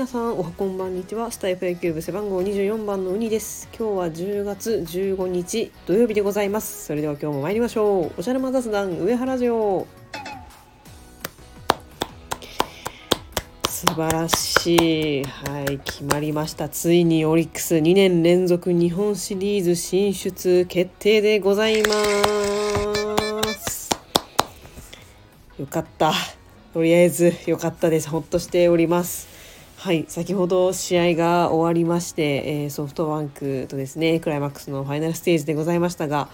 皆さんおはこんばんにちは。スタイフ野球部背番号24番のウニです。今日は10月15日土曜日でございます。それでは今日も参りましょう。おしゃれま雑談上原城。素晴らしい。はい決まりました。ついにオリックス2年連続日本シリーズ進出決定でございます。よかった。とりあえず良かったです。ほっとしております。はい、先ほど試合が終わりまして、えー、ソフトバンクとですね、クライマックスのファイナルステージでございましたが、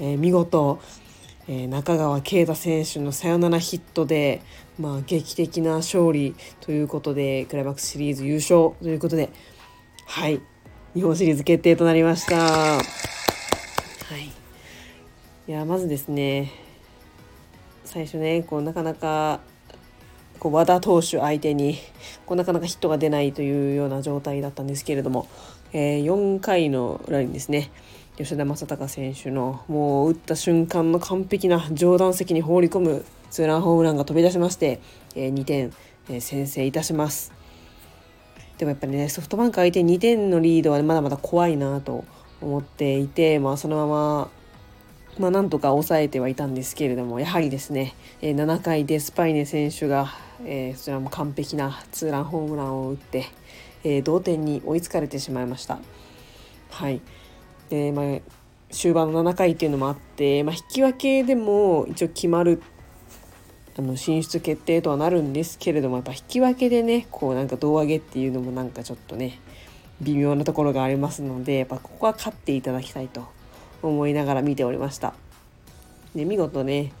えー、見事、えー、中川圭太選手のサヨナラヒットで、まあ、劇的な勝利ということで、クライマックスシリーズ優勝ということで、はい、日本シリーズ決定となりました。はい。いや、まずですね、最初ね、こう、なかなか、こう和田投手相手にこうなかなかヒットが出ないというような状態だったんですけれども、えー、4回の裏にですね吉田正尚選手のもう打った瞬間の完璧な上段席に放り込むツーランホームランが飛び出しまして、えー、2点、えー、先制いたします。でもやっぱりねソフトバンク相手2点のリードはまだまだ怖いなと思っていて、まあ、そのまままあ、なんとか抑えてはいたんですけれどもやはりですね、えー、7回でスパイネ選手が、えー、そちらも完璧なツーランホームランを打って、えー、同点に追いつかれてしまいました。はいでまあ、終盤の7回っていうのもあって、まあ、引き分けでも一応決まるあの進出決定とはなるんですけれどもやっぱ引き分けでねこうなんか胴上げっていうのもなんかちょっとね微妙なところがありますのでやっぱここは勝っていただきたいと思いながら見ておりました。で見事ね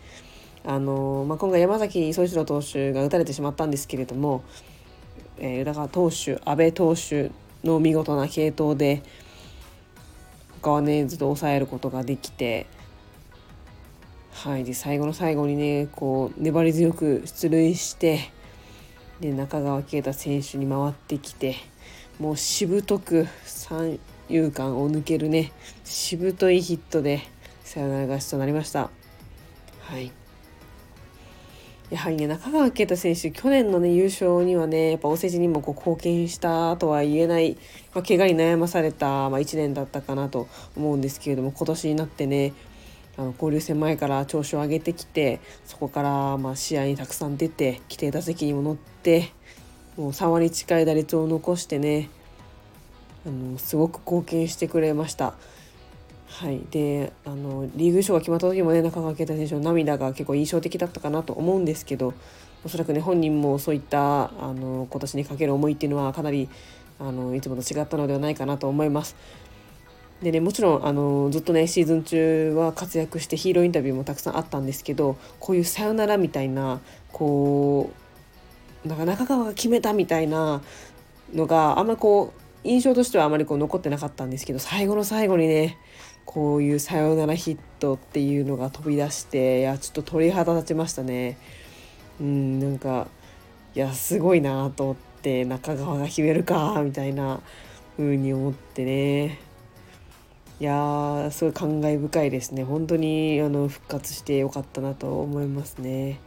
あのまあ、今回山崎総一郎投手が打たれてしまったんですけれども、えー、だから投手阿部投手の見事な継投で他はねずっと抑えることができて、はい、で最後の最後にねこう粘り強く出塁してで中川圭太選手に回ってきてもうしぶとく三遊間を抜けるねしぶといヒットでサヨナラ勝ちとなりました。はいやはりね中川圭太選手去年のね優勝にはねやっぱお世辞にもこう貢献したとは言えない、まあ、怪我に悩まされた、まあ、1年だったかなと思うんですけれども今年になってねあの交流戦前から調子を上げてきてそこからまあ試合にたくさん出て規定打席にも乗ってもう3割近い打率を残してねあのすごく貢献してくれました。はい、であのリーグ優勝が決まった時もね中川圭太選手の涙が結構印象的だったかなと思うんですけどおそらくね本人もそういったあの今年にかける思いっていうのはかなりあのいつもと違ったのではないかなと思います。でね、もちろんあのずっとねシーズン中は活躍してヒーローインタビューもたくさんあったんですけどこういうさよならみたいなこうなんか中川が決めたみたいなのがあんまこう印象としてはあまりこう残ってなかったんですけど最後の最後にねこういうサヨナラヒットっていうのが飛び出していやちょっと鳥肌立ちましたね。うんなんかいやすごいなと思って中川が決めるかみたいな風に思ってね。いやすごい感慨深いですね。本当にあの復活してよかったなと思いますね。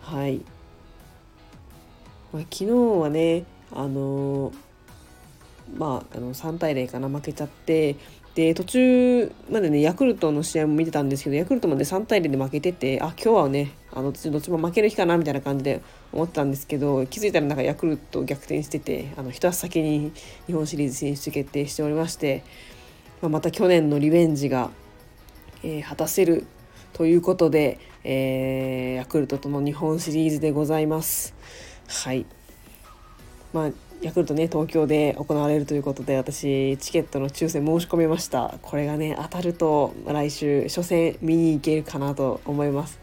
はい、まあ、昨日はねあのまあ、あの3対0かな負けちゃってで途中までねヤクルトの試合も見てたんですけどヤクルトまで3対0で負けててあ今日はねあのどっちも負ける日かなみたいな感じで思ってたんですけど気づいたらなんかヤクルト逆転しててあの一足先に日本シリーズ進出決定しておりまして、まあ、また去年のリベンジが、えー、果たせるということで、えー、ヤクルトとの日本シリーズでございます。はいまあヤクルトね東京で行われるということで私チケットの抽選申し込みました。これがね当たると来週初戦見に行けるかなと思います。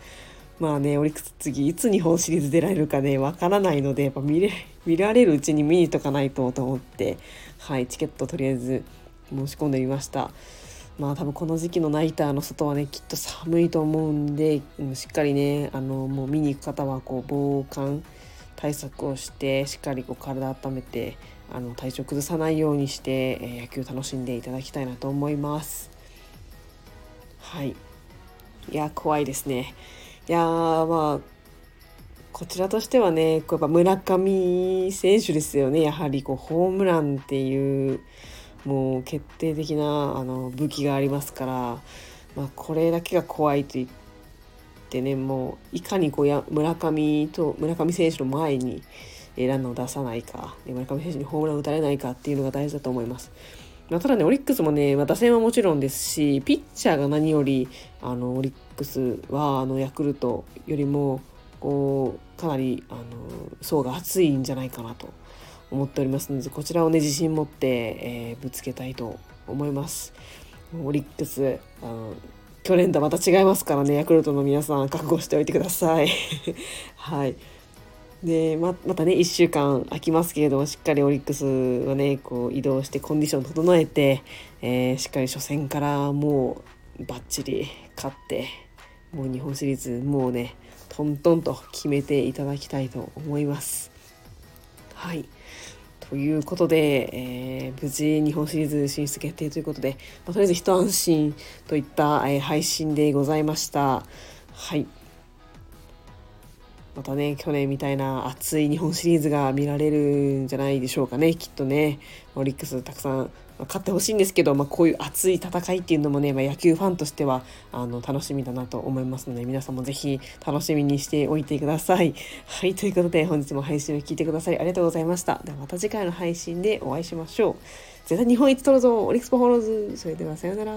まあねオリックス次いつ日本シリーズ出られるかねわからないのでやっぱ見れ 見られるうちに見に行っとかないとと思ってはいチケットとりあえず申し込んでみました。まあ多分この時期のナイターの外はねきっと寒いと思うんでしっかりねあのもう見に行く方はこう防寒対策をしてしっかりこう体温めてあの体調崩さないようにして、えー、野球楽しんでいただきたいなと思います。はい。いや怖いですね。いやまあこちらとしてはねこうやっぱ村上選手ですよね。やはりこうホームランっていうもう決定的なあの武器がありますから、まあ、これだけが怖いと言ってねもういかにこうや村上と村上選手の前にランナーを出さないか村上選手にホームランを打たれないかっていうのが大事だと思います。まあ、ただねオリックスもね、まあ、打線はもちろんですしピッチャーが何よりあのオリックスはあのヤクルトよりもこうかなりあの層が厚いんじゃないかなと思っておりますのでこちらをね自信持って、えー、ぶつけたいと思います。オリックスあの去年とまた違いますからねヤクルトの皆さん覚悟しておいてください。はいでままたね1週間空きますけれどもしっかりオリックスはねこう移動してコンディション整えて、えー、しっかり初戦からもうバッチリ勝ってもう日本シリーズもうねトントンと決めていただきたいと思います。はいということで、えー、無事日本シリーズ進出決定ということで、まあ、とりあえず一安心といった、えー、配信でございました。はいまたね去年みたいな熱い日本シリーズが見られるんじゃないでしょうかねきっとねオリックスたくさん勝ってほしいんですけど、まあ、こういう熱い戦いっていうのもね、まあ、野球ファンとしてはあの楽しみだなと思いますので皆さんもぜひ楽しみにしておいてください。はいということで本日も配信を聞いてくださりありがとうございました。ではまた次回の配信でお会いしましょう。絶対日本一取るぞオリックスパフォローズそれではさようなら。